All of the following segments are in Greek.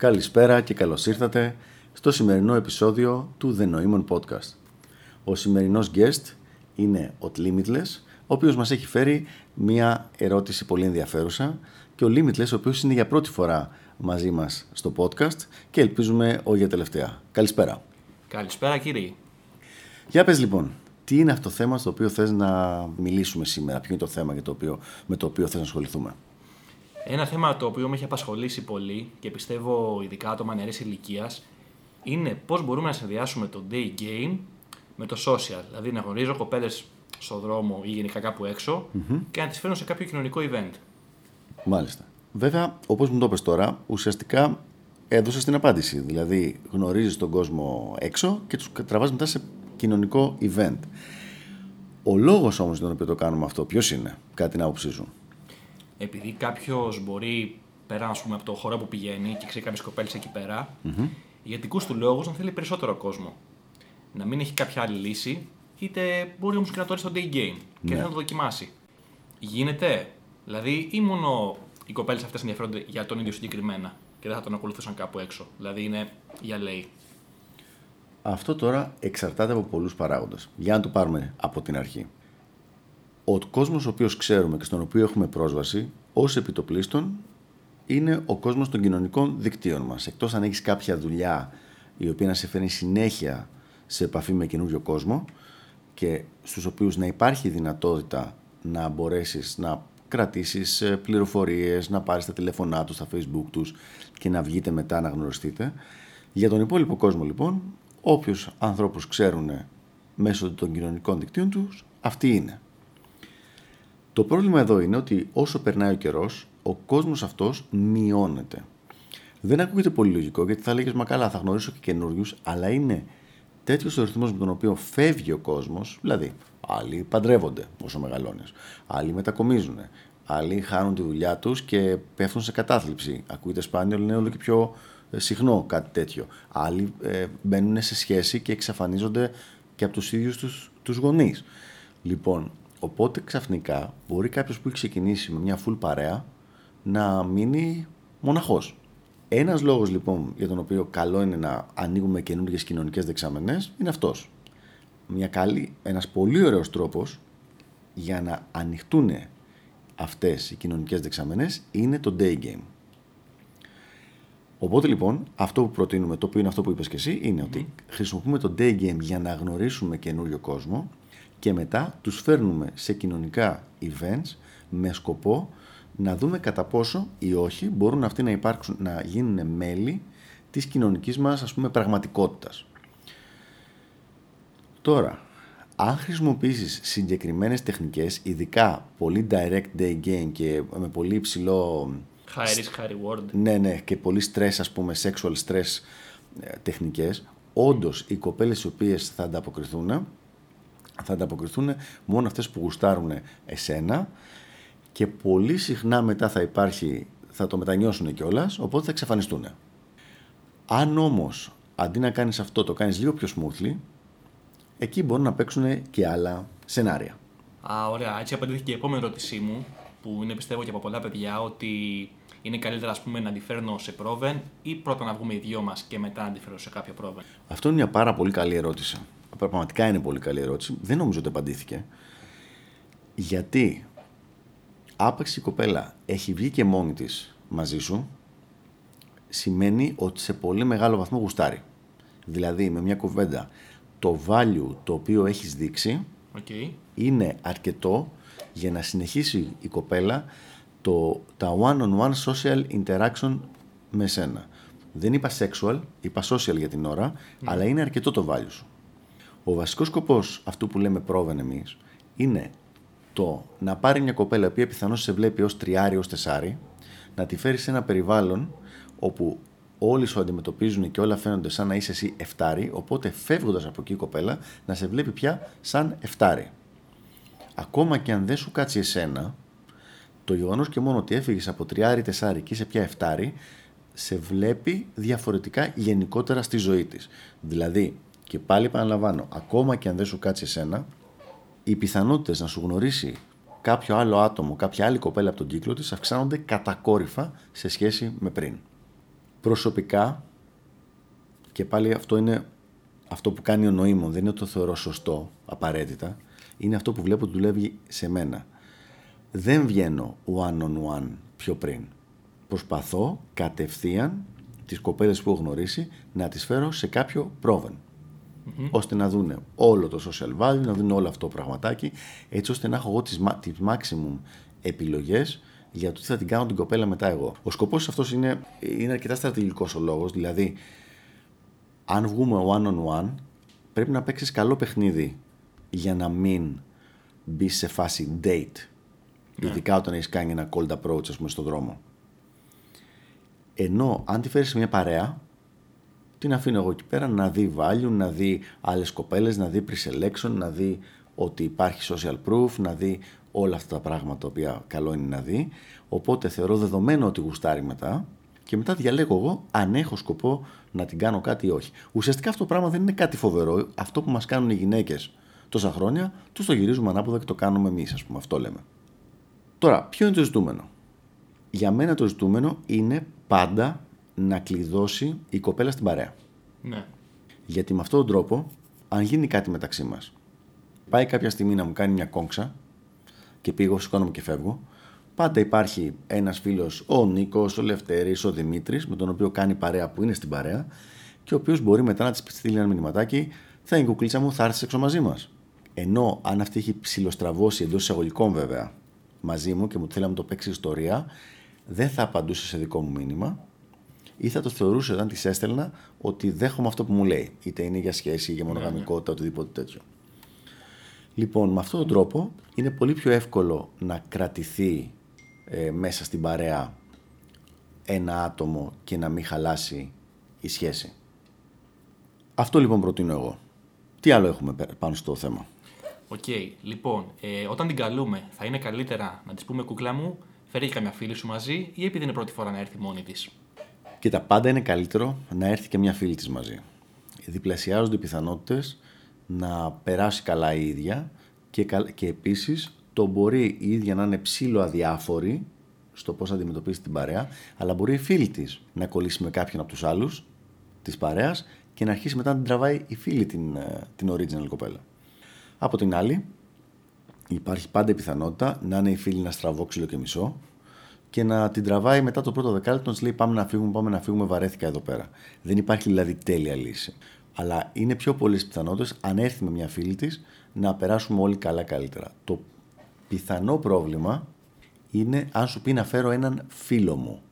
Καλησπέρα και καλώς ήρθατε στο σημερινό επεισόδιο του The Noemon Podcast. Ο σημερινός guest είναι ο Limitless, ο οποίος μας έχει φέρει μια ερώτηση πολύ ενδιαφέρουσα και ο Limitless, ο οποίος είναι για πρώτη φορά μαζί μας στο podcast και ελπίζουμε όχι για τελευταία. Καλησπέρα. Καλησπέρα κύριε. Για πες λοιπόν, τι είναι αυτό το θέμα στο οποίο θες να μιλήσουμε σήμερα, ποιο είναι το θέμα για το οποίο, με το οποίο θες να ασχοληθούμε; Ένα θέμα το οποίο με έχει απασχολήσει πολύ και πιστεύω ειδικά άτομα νεαρής ηλικίας είναι πώς μπορούμε να συνδυάσουμε το day game με το social. Δηλαδή να γνωρίζω κοπέλες στον δρόμο ή γενικά κάπου και να τις φέρνω σε κάποιο κοινωνικό event. Μάλιστα. Βέβαια, όπως μου το είπες τώρα, ουσιαστικά έδωσες την απάντηση. Δηλαδή, γνωρίζεις τον κόσμο έξω και τους τραβάς μετά σε κοινωνικό event. Ο λόγος όμως για τον οποίο το κάνουμε αυτό, ποιος είναι, κάτι την άποψή σου; Επειδή κάποιος μπορεί πέρα ας πούμε, από το χώρο που πηγαίνει και ξέρει κάποιες κοπέλες εκεί πέρα, mm-hmm. για δικούς του λόγους να θέλει περισσότερο κόσμο. Να μην έχει κάποια άλλη λύση, είτε μπορεί όμως και να το έρθει στο day game και ναι. να το δοκιμάσει. Γίνεται, δηλαδή, ή μόνο οι κοπέλες αυτές ενδιαφέρονται για τον ίδιο συγκεκριμένα και δεν θα τον ακολουθούσαν κάπου έξω. Δηλαδή είναι για λέει. Αυτό τώρα εξαρτάται από πολλούς παράγοντες. Για να το πάρουμε από την αρχή. Ο κόσμος ο οποίος ξέρουμε και στον οποίο έχουμε πρόσβαση, ως επιτοπλίστων, είναι ο κόσμος των κοινωνικών δικτύων μας. Εκτός αν έχεις κάποια δουλειά η οποία να σε φέρνει συνέχεια σε επαφή με καινούριο κόσμο και στους οποίους να υπάρχει δυνατότητα να μπορέσεις να κρατήσεις ε, πληροφορίες, να πάρεις τα τηλέφωνά τους, τα facebook τους και να βγείτε μετά να γνωριστείτε. Για τον υπόλοιπο κόσμο λοιπόν, όποιους ανθρώπους ξέρουν μέσω των κοινωνικών δικτύων τους, αυτοί είναι. Το πρόβλημα εδώ είναι ότι όσο περνάει ο καιρός, ο κόσμος αυτός μειώνεται. Δεν ακούγεται πολύ λογικό γιατί θα λέγες μα καλά θα γνωρίσω και καινούριους, αλλά είναι τέτοιος ο ρυθμός με τον οποίο φεύγει ο κόσμος, δηλαδή άλλοι παντρεύονται όσο μεγαλώνεις, άλλοι μετακομίζουν, άλλοι χάνουν τη δουλειά τους και πέφτουν σε κατάθλιψη. Ακούγεται σπάνιο, αλλά είναι όλο και πιο ε, συχνό κάτι τέτοιο. Άλλοι ε, μπαίνουν σε σχέση και εξαφανίζονται και από τους ίδιους τους γονείς. Λοιπόν, οπότε ξαφνικά μπορεί κάποιος που έχει ξεκινήσει με μια full παρέα να μείνει μοναχός. Ένας λόγος λοιπόν για τον οποίο καλό είναι να ανοίγουμε καινούργιες κοινωνικές δεξαμενές είναι αυτός. Ένας πολύ ωραίος τρόπος για να ανοιχτούν αυτές οι κοινωνικές δεξαμενές είναι το day game. Οπότε λοιπόν, αυτό που προτείνουμε, το οποίο είναι αυτό που είπες και εσύ, είναι ότι χρησιμοποιούμε το day game για να γνωρίσουμε καινούριο κόσμο και μετά τους φέρνουμε σε κοινωνικά events με σκοπό να δούμε κατά πόσο ή όχι μπορούν αυτοί να υπάρξουν, να γίνουν μέλη της κοινωνικής μας ας πούμε πραγματικότητας. Τώρα, αν χρησιμοποιήσεις συγκεκριμένες τεχνικές, ειδικά πολύ direct day game και με πολύ υψηλό... High risk, high reward. Ναι, ναι, και πολύ stress, ας πούμε, sexual stress ε, τεχνικές, όντως οι κοπέλες οι οποίες θα ανταποκριθούν, θα ανταποκριθούν μόνο αυτές που γουστάρουν εσένα και πολύ συχνά μετά θα υπάρχει, θα το μετανιώσουν κιόλας, οπότε θα εξαφανιστούν. Αν όμως αντί να κάνεις αυτό το κάνεις λίγο πιο smoothly, εκεί μπορούν να παίξουν και άλλα σενάρια. Α, ωραία. Έτσι απαντήθηκε η επόμενη ερώτησή μου, που είναι πιστεύω και από πολλά παιδιά, ότι είναι καλύτερα ας πούμε, να αντιφέρνω σε πρόβεν ή πρώτα να βγούμε οι δυο μας και μετά να αντιφέρω σε κάποιο πρόβεν. Αυτό είναι μια πάρα πολύ καλή ερώτηση. Πραγματικά είναι πολύ καλή ερώτηση. Δεν νομίζω ότι απαντήθηκε. Γιατί άπαξ η κοπέλα έχει βγει και μόνη της μαζί σου, σημαίνει ότι σε πολύ μεγάλο βαθμό γουστάρει. Δηλαδή, με μια κουβέντα, το value το οποίο έχεις δείξει okay. είναι αρκετό για να συνεχίσει η κοπέλα το, τα one-on-one social interaction με σένα. Δεν είπα sexual, είπα social για την ώρα, ναι. αλλά είναι αρκετό το value σου. Ο βασικός σκοπός αυτού που λέμε πρόβεν εμείς είναι το να πάρει μια κοπέλα η οποία πιθανώς σε βλέπει ως τριάρι, ως τεσάρι, να τη φέρει σε ένα περιβάλλον όπου όλοι σου αντιμετωπίζουν και όλα φαίνονται σαν να είσαι εσύ εφτάρι, οπότε φεύγοντας από εκεί η κοπέλα να σε βλέπει πια σαν εφτάρι. Ακόμα και αν δεν σου κάτσει εσένα, το γεγονός και μόνο ότι έφυγες από τριάρι, τεσάρι και είσαι πια εφτάρι, σε βλέπει διαφορετικά γενικότερα στη ζωή της. Δηλαδή, και πάλι επαναλαμβάνω, ακόμα και αν δεν σου κάτσει εσένα, οι πιθανότητες να σου γνωρίσει κάποιο άλλο άτομο, κάποια άλλη κοπέλα από τον κύκλο της αυξάνονται κατακόρυφα σε σχέση με πριν. Προσωπικά, και πάλι αυτό είναι αυτό που κάνει ο νοήμων, δεν είναι το θεωρώ σωστό απαραίτητα, είναι αυτό που βλέπω ότι δουλεύει σε μένα. Δεν βγαίνω one on one πιο πριν. Προσπαθώ κατευθείαν τις κοπέλες που έχω γνωρίσει να τις φέρω σε κάποιο proven ώστε να δούνε όλο το social value, να δουν όλο αυτό το πραγματάκι, έτσι ώστε να έχω εγώ τις, τις maximum επιλογές για το τι θα την κάνω την κοπέλα μετά εγώ. Ο σκοπός αυτός είναι, είναι αρκετά στρατηγικός ο λόγος, δηλαδή αν βγούμε one on one πρέπει να παίξεις καλό παιχνίδι για να μην μπει σε φάση date. Ναι. Ειδικά όταν έχεις κάνει ένα cold approach, ας πούμε, στον δρόμο. Ενώ αν τη φέρεις σε μια παρέα, την αφήνω εγώ εκεί πέρα να δει value, να δει άλλες κοπέλες, να δει pre-selection, να δει ότι υπάρχει social proof, να δει όλα αυτά τα πράγματα τα οποία καλό είναι να δει. Οπότε θεωρώ δεδομένο ότι γουστάρει μετά και μετά διαλέγω εγώ αν έχω σκοπό να την κάνω κάτι ή όχι. Ουσιαστικά αυτό το πράγμα δεν είναι κάτι φοβερό. Αυτό που μας κάνουν οι γυναίκες τόσα χρόνια, τους το γυρίζουμε ανάποδα και το κάνουμε εμείς, ας πούμε. Αυτό λέμε. Τώρα, ποιο είναι το ζητούμενο; Για μένα το ζητούμενο είναι πάντα να κλειδώσει η κοπέλα στην παρέα. Ναι. Γιατί με αυτόν τον τρόπο, αν γίνει κάτι μεταξύ μας, πάει κάποια στιγμή να μου κάνει μια κόμξα και πήγω, σηκώνομαι και φεύγω, πάντα υπάρχει ένας φίλος, ο Νίκος, ο Λευτέρης, ο Δημήτρης, με τον οποίο κάνει παρέα που είναι στην παρέα και ο οποίος μπορεί μετά να της στείλει ένα μηνυματάκι, θα είναι κουκλίτσα μου, θα έρθεις έξω μαζί μας. Ενώ αν αυτή έχει ψηλοστραβώσει εντός εισαγωγικών βέβαια μαζί μου και μου θέλει να μου το παίξει ιστορία, δεν θα απαντούσε σε δικό μου μήνυμα ή θα το θεωρούσε όταν της έστελνα ότι δέχομαι αυτό που μου λέει. Είτε είναι για σχέση, για μονογαμικότητα, οτιδήποτε τέτοιο. Λοιπόν, με αυτόν τον τρόπο είναι πολύ πιο εύκολο να κρατηθεί ε, μέσα στην παρέα ένα άτομο και να μην χαλάσει η σχέση. Αυτό λοιπόν προτείνω εγώ. Τι άλλο έχουμε πάνω στο θέμα; OK, okay, λοιπόν, ε, όταν την καλούμε, θα είναι καλύτερα να της πούμε κούκλα μου, φέρει καμιά φίλη σου μαζί ή επειδή είναι πρώτη φορά να έρθει μόνη της; Κοίτα, πάντα είναι καλύτερο να έρθει και μια φίλη της μαζί. Διπλασιάζονται οι πιθανότητες να περάσει καλά η ίδια και, και επίσης το μπορεί η ίδια να είναι ψήλο αδιάφορη στο πώς θα αντιμετωπίσει την παρέα, αλλά μπορεί η φίλη της να κολλήσει με κάποιον από τους άλλους της παρέας και να αρχίσει μετά να την τραβάει η φίλη την, ε, την original κοπέλα. Από την άλλη, υπάρχει πάντα η πιθανότητα να είναι η φίλη να στραβώ ξύλο και μισό και να την τραβάει μετά το πρώτο δεκάλεπτο να της λέει πάμε να φύγουμε, πάμε να φύγουμε, βαρέθηκα εδώ πέρα. Δεν υπάρχει δηλαδή τέλεια λύση. Αλλά είναι πιο πολλές πιθανότητες αν έρθει με μια φίλη της να περάσουμε όλοι καλά καλύτερα. Το πιθανό πρόβλημα είναι αν σου πει να φέρω έναν φίλο μου.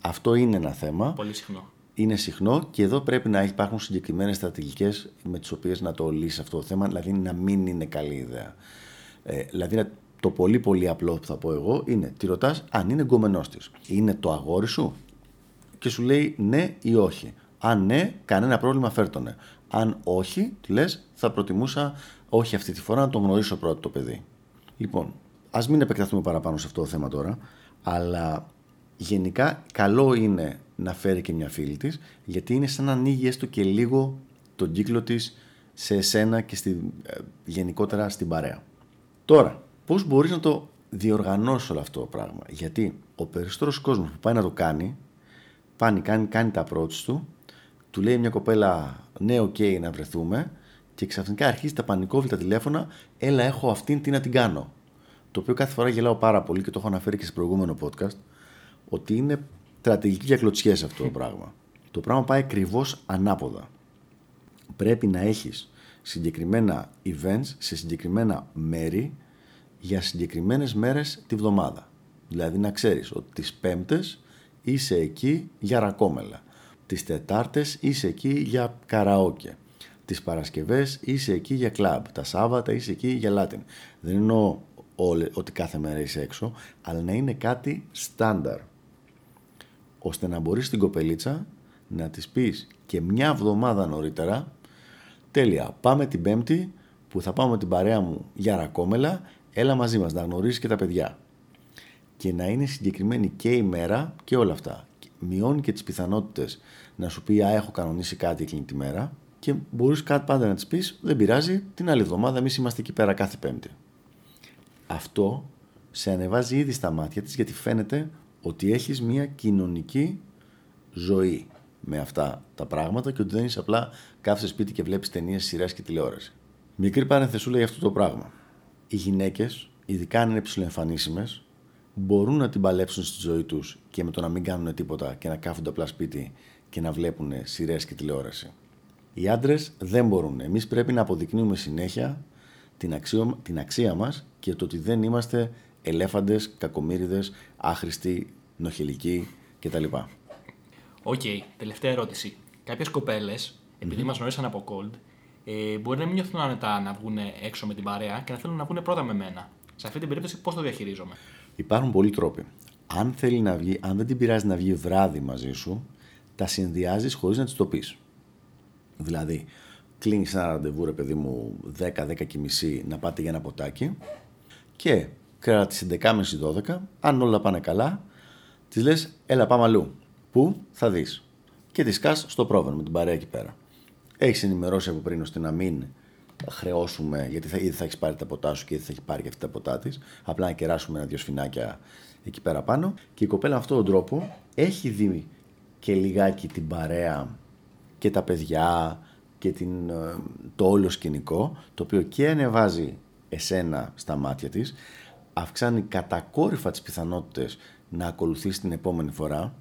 Αυτό είναι ένα θέμα. Πολύ συχνό είναι συχνό και εδώ πρέπει να υπάρχουν συγκεκριμένες στρατηγικές με τις οποίες να το λύσεις αυτό το θέμα, δηλαδή να μην είναι καλή ιδέα. Ε, δηλαδή το πολύ πολύ απλό που θα πω εγώ είναι τη ρωτάς αν είναι γκομενό της. Είναι το αγόρι σου; Και σου λέει ναι ή όχι. Αν ναι, κανένα πρόβλημα φέρτονε. Αν όχι, λες, θα προτιμούσα όχι αυτή τη φορά να τον γνωρίσω πρώτο το παιδί. Λοιπόν, ας μην επεκταθούμε παραπάνω σε αυτό το θέμα τώρα, αλλά γενικά καλό είναι να φέρει και μια φίλη της γιατί είναι σαν να ανοίγει έστω και λίγο τον κύκλο της σε εσένα και στη, ε, γενικότερα στην παρέα. Τώρα, πώς μπορείς να το διοργανώσεις όλο αυτό το πράγμα; Γιατί ο περισσότερος κόσμος που πάει να το κάνει, πάνει, κάνει, κάνει τα approach του, του λέει μια κοπέλα ναι, OK, okay, να βρεθούμε και ξαφνικά αρχίζει τα πανικόβλητα τηλέφωνα, έλα έχω αυτήν τι να την κάνω. Το οποίο κάθε φορά γελάω πάρα πολύ και το έχω αναφέρει και σε προηγούμενο podcast, ότι είναι στρατηγική για κλωτσιές αυτό το πράγμα. Το πράγμα πάει ακριβώς ανάποδα. Πρέπει να έχεις συγκεκριμένα events σε συγκεκριμένα μέρη για συγκεκριμένες μέρες τη βδομάδα. Δηλαδή να ξέρεις ότι τις πέμπτες είσαι εκεί για ρακόμελα. Τις τετάρτες είσαι εκεί για καραόκε. Τις Παρασκευές είσαι εκεί για κλαμπ. Τα Σάββατα είσαι εκεί για Λάτιν. Δεν εννοώ ότι κάθε μέρα είσαι έξω, αλλά να είναι κάτι στάνταρ ώστε να μπορείς την κοπελίτσα να της πεις και μια εβδομάδα νωρίτερα τέλεια, πάμε την πέμπτη που θα πάμε την παρέα μου για ρακόμελα, έλα μαζί μας να γνωρίσεις και τα παιδιά. Και να είναι συγκεκριμένη και η μέρα και όλα αυτά. Μειώνει και τις πιθανότητες να σου πει «Α, έχω κανονίσει κάτι εκείνη τη μέρα» και μπορείς κάτι πάντα να της πεις «Δεν πειράζει, την άλλη εβδομάδα εμείς είμαστε εκεί πέρα κάθε πέμπτη». Αυτό σε ανεβάζει ήδη στα μάτια της γιατί φαίνεται ότι έχεις μια κοινωνική ζωή με αυτά τα πράγματα και ότι δεν είσαι απλά κάθεσαι σπίτι και βλέπεις ταινίες, σειρές και τηλεόραση. Μικρή παρενθεσούλα για αυτό το πράγμα. Οι γυναίκες, ειδικά αν είναι ψηλοεμφανίσιμες, μπορούν να την παλέψουν στη ζωή τους και με το να μην κάνουν τίποτα και να κάθονται απλά σπίτι και να βλέπουν σειρές και τηλεόραση. Οι άντρες δεν μπορούν. Εμείς πρέπει να αποδεικνύουμε συνέχεια την αξία, την αξία μας και το ότι δεν είμαστε ελέφαντες, κακομοίρηδες, άχρηστοι, νωχελικοί κτλ. OK, okay, τελευταία ερώτηση. Κάποιες κοπέλες, επειδή mm-hmm. μας γνώρισαν από cold, ε, μπορεί να μην νιώθουν άνετα να βγουν έξω με την παρέα και να θέλουν να βγουν πρώτα με μένα. Σε αυτή την περίπτωση, πώς το διαχειρίζομαι; Υπάρχουν πολλοί τρόποι. Αν θέλει να βγει, αν δεν την πειράζει να βγει βράδυ μαζί σου, τα συνδυάζεις χωρίς να της το πεις. Δηλαδή, κλείνεις ένα ραντεβού, ρε παιδί μου, 10-10 και μισή να πάτε για ένα ποτάκι και κράτα τις 11.30-12, αν όλα πάνε καλά, της λες, έλα πάμε αλλού. Πού; Θα δεις. Και τη σκάς στο πρόβλημα με την παρέα εκεί πέρα. Έχεις ενημερώσει από πριν ώστε να μην χρεώσουμε, γιατί θα, ήδη θα έχεις πάρει τα ποτά σου και ήδη θα έχει πάρει και αυτή τα ποτά της. Απλά να κεράσουμε ένα-δυο σφινάκια εκεί πέρα πάνω. Και η κοπέλα με αυτόν τον τρόπο έχει δει και λιγάκι την παρέα και τα παιδιά και την, ε, το όλο σκηνικό, το οποίο και ανεβάζει εσένα στα μάτια της, αυξάνει κατακόρυφα τις πιθανότητες να ακολουθήσει την επόμενη φορά,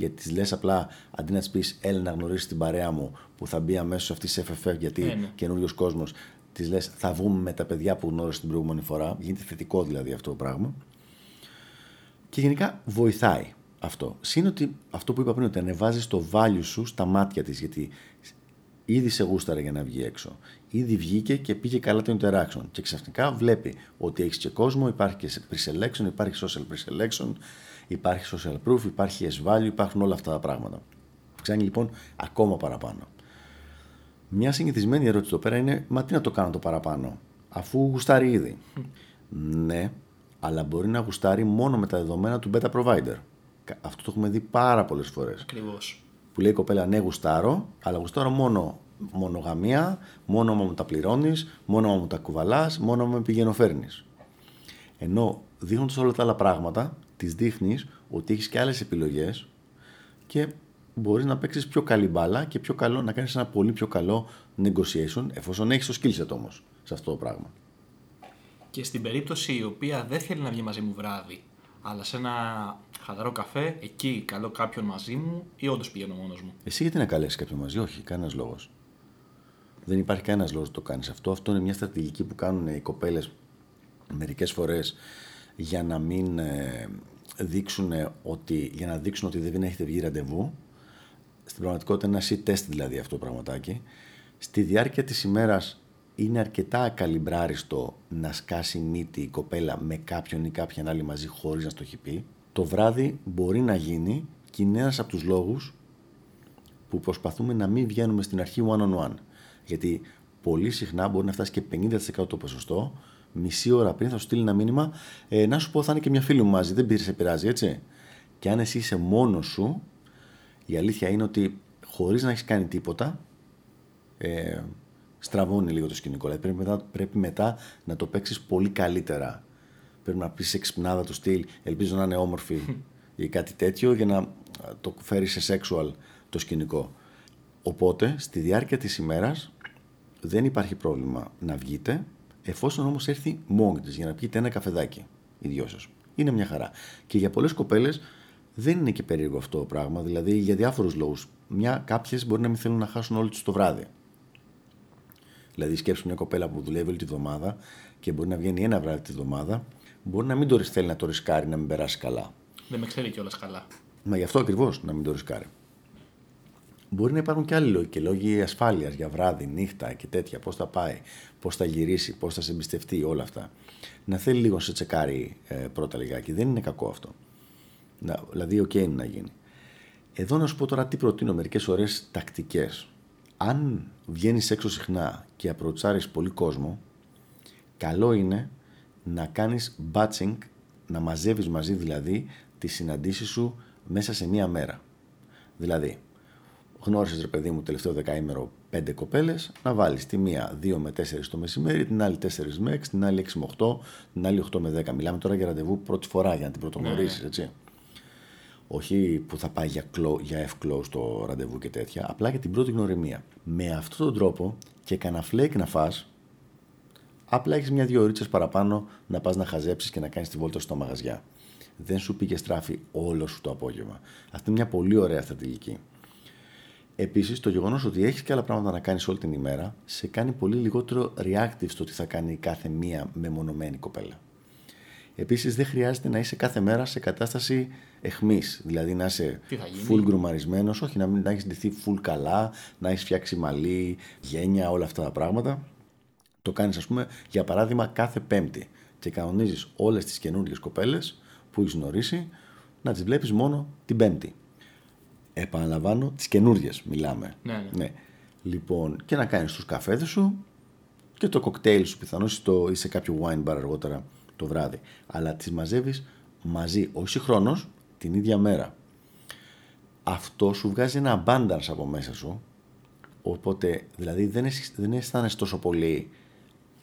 γιατί τη λες απλά αντί να τη πεις Έλα να γνωρίσεις την παρέα μου που θα μπει αμέσως αυτή σε FFF γιατί yeah, ναι. καινούριος κόσμος, τη λες θα βγούμε με τα παιδιά που γνώρισε την προηγούμενη φορά. Γίνεται θετικό δηλαδή αυτό το πράγμα. Και γενικά βοηθάει αυτό. Συν ότι αυτό που είπα πριν, ότι ανεβάζεις το value σου στα μάτια της, γιατί ήδη σε γούσταρε για να βγει έξω. Ήδη βγήκε και πήγε καλά το interaction. Και ξαφνικά βλέπει ότι έχεις και κόσμο, υπάρχει και pre-selection, υπάρχει social pre-selection, υπάρχει social proof, υπάρχει S value, υπάρχουν όλα αυτά τα πράγματα. Ξάνει λοιπόν ακόμα παραπάνω. Μια συνηθισμένη ερώτηση εδώ πέρα είναι: Μα τι να το κάνω το παραπάνω, αφού γουστάρει ήδη. ναι, αλλά μπορεί να γουστάρει μόνο με τα δεδομένα του beta provider. Αυτό το έχουμε δει πάρα πολλές φορές. Ακριβώς. Που λέει η κοπέλα: Ναι, γουστάρω, αλλά γουστάρω μόνο μονογαμία, μόνο μου τα πληρώνεις, μόνο μου τα κουβαλάς, μόνο με πηγαίνω φέρνεις. Ενώ δείχνοντας όλα τα άλλα πράγματα, τη δείχνεις ότι έχεις και άλλες επιλογές και μπορείς να παίξεις πιο καλή μπάλα και πιο καλό, να κάνεις ένα πολύ πιο καλό negotiation, εφόσον έχεις το skill set όμως σε αυτό το πράγμα. Και στην περίπτωση η οποία δεν θέλει να βγει μαζί μου βράδυ, αλλά σε ένα χαλαρό καφέ, εκεί καλώ κάποιον μαζί μου ή όντως πηγαίνω μόνος μου. Εσύ γιατί να καλέσεις κάποιον μαζί, Όχι, κανένας λόγος. Δεν υπάρχει κανένας λόγος να το κάνεις αυτό. Αυτό είναι μια στρατηγική που κάνουν οι κοπέλες μερικές φορές για να μην ε, δείξουν ότι, για να δείξουν ότι δεν έχετε βγει ραντεβού. Στην πραγματικότητα είναι ένα C-test δηλαδή αυτό το πραγματάκι. Στη διάρκεια της ημέρας είναι αρκετά ακαλυμπράριστο να σκάσει μύτη η κοπέλα με κάποιον ή κάποιαν άλλη μαζί χωρίς να στο έχει πει. Το βράδυ μπορεί να γίνει και είναι ένας από τους λόγους που προσπαθούμε να μην βγαίνουμε στην αρχή one-on-one. Γιατί πολύ συχνά μπορεί να φτάσει και 50% το ποσοστό μισή ώρα πριν θα σου στείλει ένα μήνυμα ε, να σου πω θα είναι και μια φίλη μου μαζί, δεν πήρε σε πειράζει έτσι. Και αν εσύ είσαι μόνος σου, η αλήθεια είναι ότι χωρίς να έχεις κάνει τίποτα, ε, στραβώνει λίγο το σκηνικό. Δηλαδή πρέπει μετά, πρέπει μετά να το παίξεις πολύ καλύτερα. Πρέπει να πεις εξυπνάδα του στυλ, ελπίζω να είναι όμορφη ή κάτι τέτοιο για να το φέρεις σε sexual το σκηνικό. Οπότε, στη διάρκεια της ημέρας δεν υπάρχει πρόβλημα να βγείτε εφόσον όμως έρθει μόνη της για να πιείτε ένα καφεδάκι, οι δυο σας. Είναι μια χαρά. Και για πολλές κοπέλες δεν είναι και περίεργο αυτό το πράγμα, δηλαδή για διάφορους λόγους. Κάποιες μπορεί να μην θέλουν να χάσουν όλη τους το βράδυ. Δηλαδή, σκέψου μια κοπέλα που δουλεύει όλη τη βδομάδα και μπορεί να βγαίνει ένα βράδυ τη βδομάδα, μπορεί να μην το θέλει να το ρισκάρει, να μην περάσει καλά. Δεν με ξέρει κιόλας καλά. Μα γι' αυτό ακριβώς να μην το ρισκάρει. Μπορεί να υπάρχουν και άλλοι λόγοι και λόγοι ασφάλειας για βράδυ, νύχτα και τέτοια. Πώς θα πάει, πώς θα γυρίσει, πώς θα σε εμπιστευτεί, όλα αυτά. Να θέλει λίγο να σε τσεκάρει ε, πρώτα λιγάκι. Δεν είναι κακό αυτό. Να, δηλαδή, OK είναι να γίνει. Εδώ να σου πω τώρα τι προτείνω, μερικές ωραίες τακτικές. Αν βγαίνεις έξω συχνά και απροτσάρεις πολύ κόσμο, καλό είναι να κάνεις batching, να μαζεύεις μαζί δηλαδή τις συναντήσεις σου μέσα σε μία μέρα. Δηλαδή, γνώρισες ρε παιδί μου τελευταίο δεκαήμερο πέντε κοπέλες, να βάλεις τη μία 2 με 4 το μεσημέρι, την άλλη 4 με 6, την άλλη 6 με 8, την άλλη 8 με 10. Μιλάμε τώρα για ραντεβού πρώτη φορά για να την πρωτογνωρίσεις, ναι. έτσι. Όχι που θα πάει για, clo- για F-close το ραντεβού και τέτοια, απλά για την πρώτη γνωριμία. Με αυτόν τον τρόπο και κανένα φλέκ να φας, απλά έχεις μια-δυο ώρε παραπάνω να πας να χαζέψεις και να κάνεις τη βόλτα στο μαγαζιά. Δεν σου πήγε στράφη όλο σου το απόγευμα. Αυτή είναι μια πολύ ωραία στρατηγική. Επίσης, το γεγονός ότι έχεις και άλλα πράγματα να κάνεις όλη την ημέρα σε κάνει πολύ λιγότερο reactive στο τι θα κάνει κάθε μία μεμονωμένη κοπέλα. Επίσης, δεν χρειάζεται να είσαι κάθε μέρα σε κατάσταση εχμής. Δηλαδή να είσαι Τι θα γίνει; full γκρουμαρισμένος, όχι να, μην, να έχεις ντυθεί full καλά, να έχεις φτιάξει μαλλί, γένια, όλα αυτά τα πράγματα. Το κάνεις, ας πούμε, για παράδειγμα, κάθε Πέμπτη και κανονίζεις όλες τις καινούργιε κοπέλες που έχεις γνωρίσει να τις βλέπεις μόνο την Πέμπτη. Επαναλαμβάνω, τις καινούργιε μιλάμε. Ναι, ναι. Λοιπόν, και να κάνεις τους καφέδες σου και το κοκτέιλ σου πιθανώς ή σε κάποιο wine bar αργότερα το βράδυ. Αλλά τις μαζεύεις μαζί, όχι συγχρόνω, την ίδια μέρα. Αυτό σου βγάζει ένα abundance από μέσα σου. Οπότε, δηλαδή, δεν, αισθ- δεν αισθάνεσαι τόσο πολύ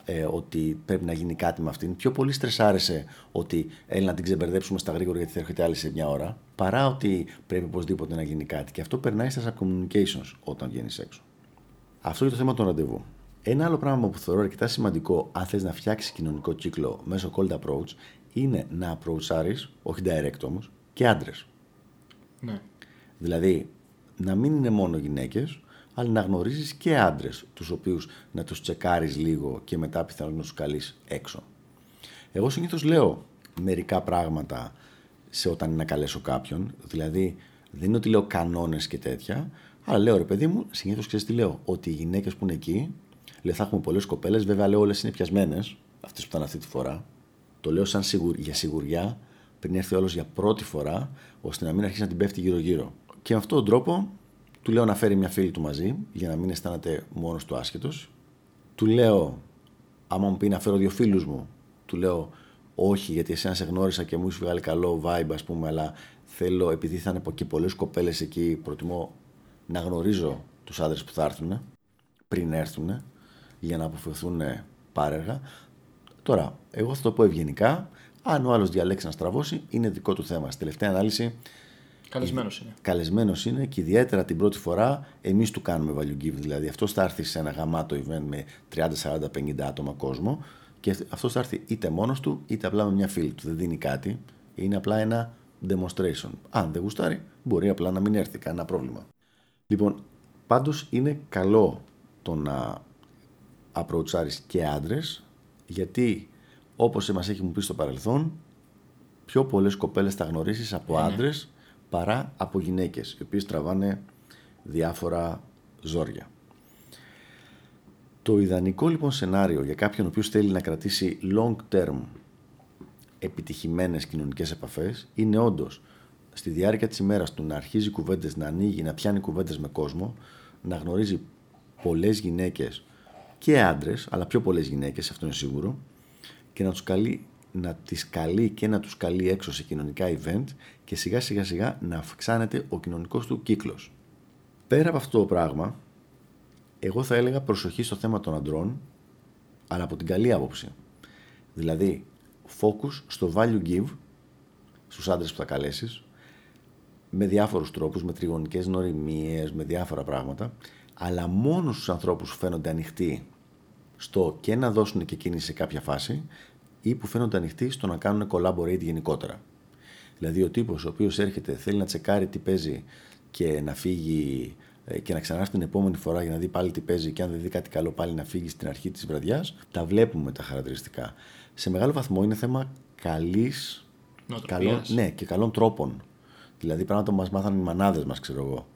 ε, ότι πρέπει να γίνει κάτι με αυτήν. Πιο πολύ στρεσάρεσαι ότι έλα να την ξεμπερδέψουμε στα γρήγορα γιατί θα έρχεται άλλη σε μια ώρα, παρά ότι πρέπει οπωσδήποτε να γίνει κάτι. Και αυτό περνάει στα communications όταν βγαίνεις έξω. Αυτό για το θέμα των ραντεβού. Ένα άλλο πράγμα που θεωρώ αρκετά σημαντικό αν θες να φτιάξεις κοινωνικό κύκλο μέσω cold approach είναι να approachάρεις, όχι direct όμως, και άντρες. ναι. Δηλαδή, να μην είναι μόνο γυναίκες, αλλά να γνωρίζεις και άντρες, τους οποίους να τους τσεκάρεις λίγο και μετά πιθανόν να τους καλείς έξω. Εγώ συνήθως λέω μερικά πράγματα σε όταν είναι να καλέσω κάποιον, δηλαδή δεν είναι ότι λέω κανόνες και τέτοια, αλλά λέω ρε παιδί μου, συνήθως ξέρεις τι λέω, ότι οι γυναίκες που είναι εκεί, λέω θα έχουμε πολλές κοπέλες, βέβαια λέω όλες είναι πιασμένες, αυτές που ήταν αυτή τη φορά, το λέω σαν σιγουρ, για σιγουριά, πριν έρθει όλος για πρώτη φορά, ώστε να μην αρχίσει να την πέφτει γύρω-γύρω. Και με αυτόν τον τρόπο του λέω να φέρει μια φίλη του μαζί, για να μην αισθάνεται μόνος του άσχετος. Του λέω, άμα μου πει να φέρω δύο φίλους μου, του λέω όχι γιατί εσένα σε γνώρισα και μου είσαι βγάλει καλό vibe ας πούμε, αλλά θέλω επειδή θα είναι και πολλές κοπέλες εκεί, προτιμώ να γνωρίζω τους άντρες που θα έρθουν πριν έρθουν για να αποφευθούν πάρεργα. Τώρα, εγώ θα το πω ευγενικά. Αν ο άλλος διαλέξει να στραβώσει, είναι δικό του θέμα. Στη τελευταία ανάλυση, Καλεσμένος είναι. καλεσμένος είναι και ιδιαίτερα την πρώτη φορά εμείς του κάνουμε value give. Δηλαδή, αυτό θα έρθει σε ένα γαμάτο event με 30, 40, 50 άτομα κόσμο και αυτό θα έρθει είτε μόνος του είτε απλά με μια φίλη του. Δεν δίνει κάτι. Είναι απλά ένα demonstration. Αν δεν γουστάρει, μπορεί απλά να μην έρθει. Κανένα πρόβλημα. Λοιπόν, πάντως είναι καλό το να απροουτσάρεις και άντρες, γιατί όπως μας έχει μου πει στο παρελθόν, πιο πολλές κοπέλες θα γνωρίσεις από άντρες παρά από γυναίκες, οι οποίες τραβάνε διάφορα ζόρια. Το ιδανικό λοιπόν σενάριο για κάποιον ο οποίος θέλει να κρατήσει long term επιτυχημένες κοινωνικές επαφές είναι όντως στη διάρκεια της ημέρας του να αρχίζει κουβέντες, να ανοίγει, να πιάνει κουβέντες με κόσμο, να γνωρίζει πολλές γυναίκες και άντρες, αλλά πιο πολλές γυναίκες, αυτό είναι σίγουρο, και να, τους καλεί, να τις καλεί και να τους καλεί έξω σε κοινωνικά event και σιγά σιγά σιγά να αυξάνεται ο κοινωνικός του κύκλος. Πέρα από αυτό το πράγμα, εγώ θα έλεγα προσοχή στο θέμα των αντρών, αλλά από την καλή άποψη. Δηλαδή, focus στο value give στους άντρες που θα καλέσεις, με διάφορους τρόπους, με τριγωνικές νοημίες, με διάφορα πράγματα, αλλά μόνο στους ανθρώπους που φαίνονται ανοιχτοί στο και να δώσουν και εκείνοι σε κάποια φάση ή που φαίνονται ανοιχτοί στο να κάνουν collaborate γενικότερα. Δηλαδή ο τύπος ο οποίος έρχεται θέλει να τσεκάρει τι παίζει και να φύγει ε, και να ξανάρθει την επόμενη φορά για να δει πάλι τι παίζει και αν δεν δει κάτι καλό πάλι να φύγει στην αρχή της βραδιάς, τα βλέπουμε τα χαρακτηριστικά. Σε μεγάλο βαθμό είναι θέμα καλής, Νοοτροπίας. καλών, ναι, και καλών τρόπων. Δηλαδή πράγματα που μας μάθανε οι μανάδες μας, ξέρω εγώ.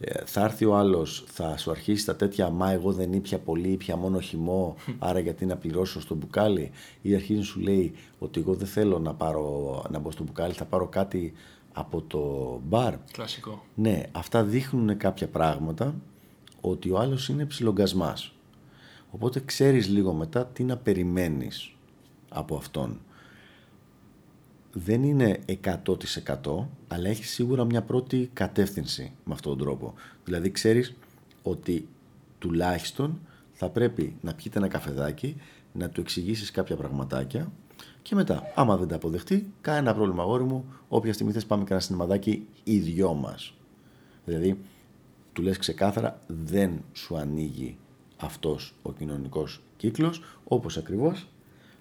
Ε, θα έρθει ο άλλος, θα σου αρχίσει τα τέτοια Μα εγώ δεν ήπια πολύ, ήπια μόνο χυμό, άρα γιατί να πληρώσω στο μπουκάλι. Ή αρχίζει να σου λέει ότι εγώ δεν θέλω να, πάρω, να μπω στο μπουκάλι, θα πάρω κάτι από το μπαρ. Κλασικό. Ναι, αυτά δείχνουν κάποια πράγματα ότι ο άλλος είναι ψιλογκασμάς. Οπότε ξέρεις λίγο μετά τι να περιμένεις από αυτόν. Δεν είναι 100% αλλά έχει σίγουρα μια πρώτη κατεύθυνση με αυτόν τον τρόπο. Δηλαδή ξέρεις ότι τουλάχιστον θα πρέπει να πιείτε ένα καφεδάκι, να του εξηγήσεις κάποια πραγματάκια Και μετά, άμα δεν τα αποδεχτεί, κανένα πρόβλημα, αγόρι μου. Όποια στιγμή θες, πάμε κανένα σινεμαδάκι οι δυο μας. Δηλαδή, του λες ξεκάθαρα, δεν σου ανοίγει αυτός ο κοινωνικός κύκλος, όπως ακριβώς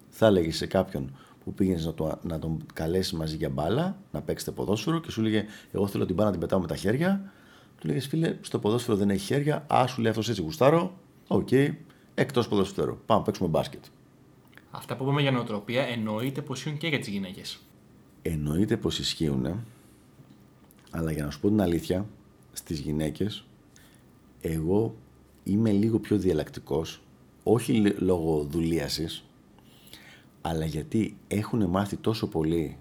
θα έλεγε σε κάποιον που πήγαινε να, το, να τον καλέσεις μαζί για μπάλα, να παίξετε ποδόσφαιρο και σου λέγε: Εγώ θέλω την μπάλα να την πετάω με τα χέρια. Του λέγες: Φίλε, στο ποδόσφαιρο δεν έχει χέρια. Α, σου λέει αυτός έτσι γουστάρω. OK, okay. εκτός ποδοσφαίρου. Πάμε να παίξουμε μπάσκετ. Αυτά που είπαμε για νοοτροπία εννοείται πως ισχύουν και για τις γυναίκες. Εννοείται πως ισχύουν, αλλά για να σου πω την αλήθεια, στις γυναίκες, εγώ είμαι λίγο πιο διαλλακτικός, όχι λόγω δουλείασης, αλλά γιατί έχουν μάθει τόσο πολύ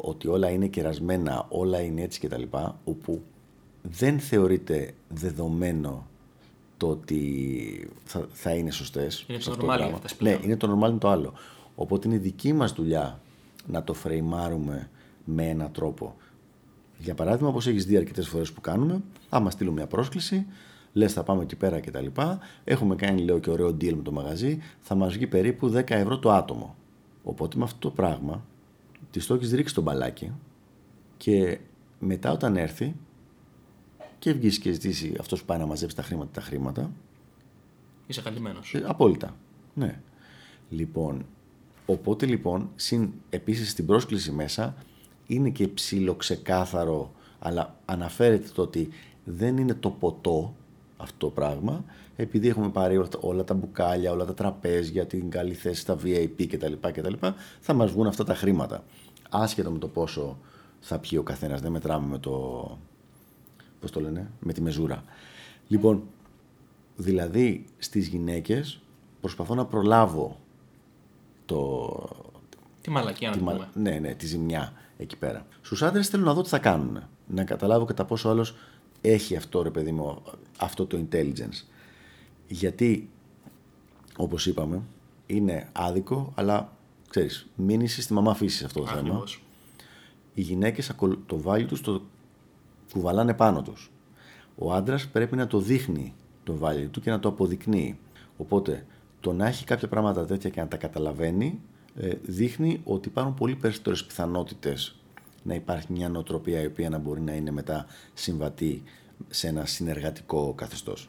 ότι όλα είναι κερασμένα, όλα είναι έτσι και τα λοιπά, όπου δεν θεωρείται δεδομένο το ότι θα, θα είναι σωστές. Είναι το normal αυτές Ναι, είναι το normal το άλλο. Οπότε είναι δική μας δουλειά να το φρεϊμάρουμε με έναν τρόπο. Για παράδειγμα, όπως έχεις δει αρκετές φορές που κάνουμε, άμα στείλουμε μια πρόσκληση, λες θα πάμε εκεί πέρα κτλ. Έχουμε κάνει λέω και ωραίο deal με το μαγαζί, θα μας βγει περίπου 10 ευρώ το άτομο. Οπότε με αυτό το πράγμα τη το έχεις ρίξει το μπαλάκι και μετά όταν έρθει και βγεις και ζητήσει αυτός που πάει να μαζέψει τα χρήματα τα χρήματα. Είσαι καλυμμένος. Ε, απόλυτα. Ναι. Λοιπόν, οπότε λοιπόν, συν, επίσης στην πρόσκληση μέσα είναι και ξεκάθαρο, αλλά αναφέρεται το ότι δεν είναι το ποτό αυτό το πράγμα, επειδή έχουμε πάρει όλα τα μπουκάλια, όλα τα τραπέζια, την καλή θέση στα VIP κτλ. κτλ θα μας βγουν αυτά τα χρήματα. Άσχετο με το πόσο θα πιει ο καθένας, δεν μετράμε με το, πώς το λένε, με τη μεζούρα. Λοιπόν, δηλαδή στις γυναίκες προσπαθώ να προλάβω το... Τη μαλακία να πούμε. Ναι, ναι, τη ζημιά εκεί πέρα. Στους άντρες θέλω να δω τι θα κάνουν. Να καταλάβω κατά πόσο άλλος έχει αυτό ρε παιδί μου, αυτό το intelligence. Γιατί, όπως είπαμε, είναι άδικο, αλλά ξέρεις, μήνυση στη μαμά φύσης αυτό το θέμα. Οι γυναίκες το βάλει τους το κουβαλάνε πάνω τους. Ο άντρας πρέπει να το δείχνει το βάλει του και να το αποδεικνύει. Οπότε το να έχει κάποια πράγματα τέτοια και να τα καταλαβαίνει ε, δείχνει ότι υπάρχουν πολύ περισσότερες πιθανότητες να υπάρχει μια νοοτροπία η οποία να μπορεί να είναι μετά συμβατή σε ένα συνεργατικό καθεστώς.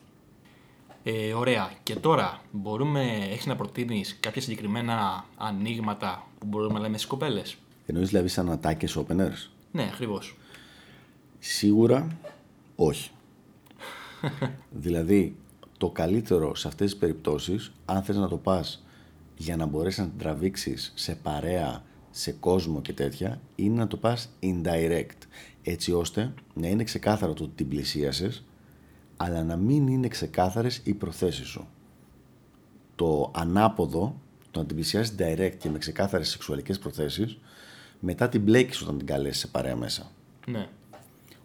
Ε, ωραία. Και τώρα μπορούμε, έχεις να προτείνεις κάποια συγκεκριμένα ανοίγματα που μπορούμε να λέμε στις κοπέλες; Εννοείς δηλαδή σαν ατάκες openers; Ναι, ακριβώς. Σίγουρα όχι. δηλαδή το καλύτερο σε αυτές τις περιπτώσεις, αν θες να το πας για να μπορέσεις να την τραβήξεις σε παρέα σε κόσμο και τέτοια είναι να το πας indirect έτσι ώστε να είναι ξεκάθαρο το ότι την πλησίασες αλλά να μην είναι ξεκάθαρες οι προθέσεις σου. Το ανάποδο, το να την πλησιάσεις direct και με ξεκάθαρες σεξουαλικές προθέσεις μετά την μπλέκεις όταν την καλέσεις σε παρέα μέσα. Ναι.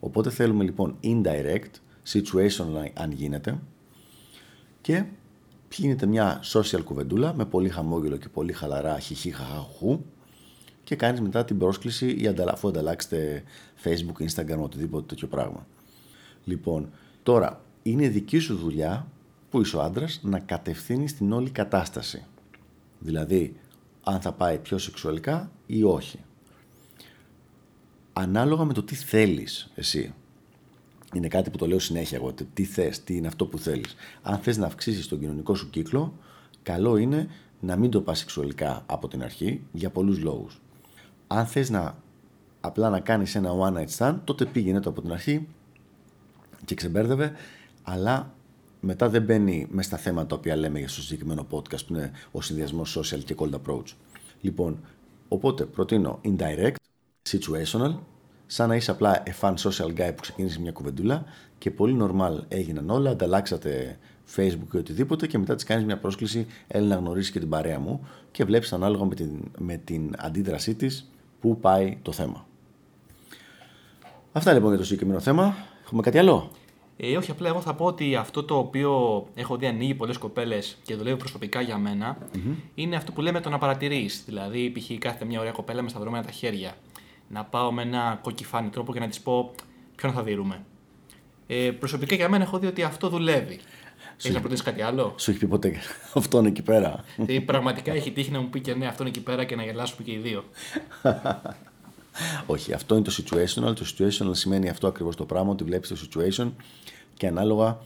Οπότε θέλουμε λοιπόν indirect, situational αν γίνεται και γίνεται μια social κουβεντούλα με πολύ χαμόγελο και πολύ χαλαρά χιχί χαχαχού και κάνεις μετά την πρόσκληση ή αφού ανταλλάξετε facebook, instagram, οτιδήποτε τέτοιο πράγμα. Λοιπόν, τώρα είναι δική σου δουλειά που είσαι ο άντρας να κατευθύνεις την όλη κατάσταση. Δηλαδή, αν θα πάει πιο σεξουαλικά ή όχι. Ανάλογα με το τι θέλεις εσύ. Είναι κάτι που το λέω συνέχεια εγώ. Τι θες, τι είναι αυτό που θέλεις. Αν θες να αυξήσεις τον κοινωνικό σου κύκλο, καλό είναι να μην το πας σεξουαλικά από την αρχή για πολλούς λόγους αν θες να απλά να κάνεις ένα one night stand, τότε πήγαινε το από την αρχή και ξεμπέρδευε, αλλά μετά δεν μπαίνει μες στα θέματα τα οποία λέμε για στο συγκεκριμένο podcast που είναι ο συνδυασμός social και cold approach. Λοιπόν, οπότε προτείνω indirect, situational, σαν να είσαι απλά a fun social guy που ξεκίνησε μια κουβεντούλα και πολύ normal έγιναν όλα, ανταλλάξατε facebook και οτιδήποτε και μετά της κάνεις μια πρόσκληση, έλα να γνωρίσεις και την παρέα μου και βλέπεις ανάλογα με την, με την αντίδρασή της πού πάει το θέμα. Αυτά λοιπόν για το συγκεκριμένο θέμα. Έχουμε κάτι άλλο; Ε, όχι, απλά εγώ θα πω ότι αυτό το οποίο έχω δει ανοίγει πολλές κοπέλες και δουλεύει προσωπικά για μενα είναι αυτό που λέμε το να παρατηρείς. Δηλαδή, π.χ. κάθε μια ωραία κοπέλα με σταυρωμένα τα χέρια. Να πάω με ένα κοκκιφάνι τρόπο και να της πω ποιον θα δίνουμε. Ε, προσωπικά για μένα έχω δει ότι αυτό δουλεύει. Έχεις να προτείνεις κάτι άλλο; Σου έχει πει ποτέ αυτόν εκεί πέρα. Ή πραγματικά έχει τύχει να μου πει και ναι, αυτόν εκεί πέρα και να γελάσουμε και οι δύο. Όχι, αυτό είναι το situational. Το situational σημαίνει αυτό ακριβώς το πράγμα, ότι βλέπεις το situation και ανάλογα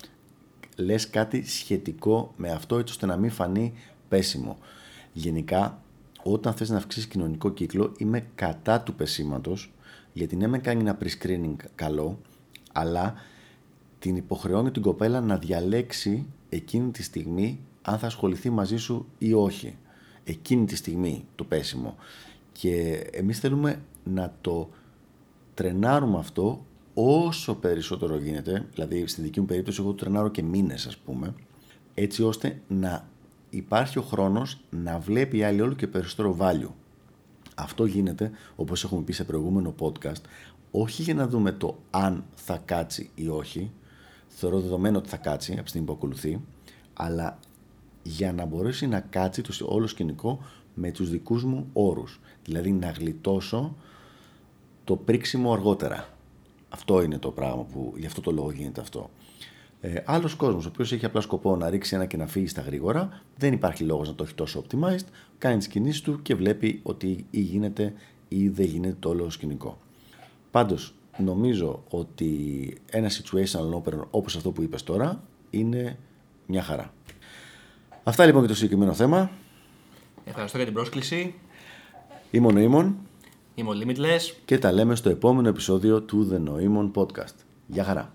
λες κάτι σχετικό με αυτό έτσι ώστε να μην φανεί πέσιμο. Γενικά, όταν θες να αυξήσεις κοινωνικό κύκλο, είμαι κατά του πεσήματος, γιατί ναι με κάνει ένα pre-screening καλό, αλλά την υποχρεώνει την κοπέλα να διαλέξει εκείνη τη στιγμή αν θα ασχοληθεί μαζί σου ή όχι. Εκείνη τη στιγμή το πέσιμο. Και εμείς θέλουμε να το τρενάρουμε αυτό όσο περισσότερο γίνεται, δηλαδή στη δική μου περίπτωση εγώ το τρενάρω και μήνες ας πούμε, έτσι ώστε να υπάρχει ο χρόνος να βλέπει η άλλη όλο και περισσότερο value. Αυτό γίνεται, όπως έχουμε πει σε προηγούμενο podcast, όχι για να δούμε το αν θα κάτσει ή όχι, θεωρώ δεδομένο ότι θα κάτσει από τη στιγμή που ακολουθεί, αλλά για να μπορέσει να κάτσει το όλο σκηνικό με τους δικούς μου όρους. Δηλαδή να γλιτώσω το πρίξιμο αργότερα. Αυτό είναι το πράγμα που γι' αυτό το λόγο γίνεται αυτό. Ε, Άλλος κόσμος, ο οποίος έχει απλά σκοπό να ρίξει ένα και να φύγει στα γρήγορα, δεν υπάρχει λόγος να το έχει τόσο optimized. Κάνει τις κινήσεις του και βλέπει ότι ή γίνεται ή δεν γίνεται το όλο σκηνικό. Πάντως, νομίζω ότι ένα situational opener όπως αυτό που είπες τώρα είναι μια χαρά. Αυτά λοιπόν για το συγκεκριμένο θέμα. Ευχαριστώ για την πρόσκληση. Είμαι ο Νοήμων Είμαι ο Limitless. και τα λέμε στο επόμενο επεισόδιο του The Noemon Podcast. Γεια χαρά.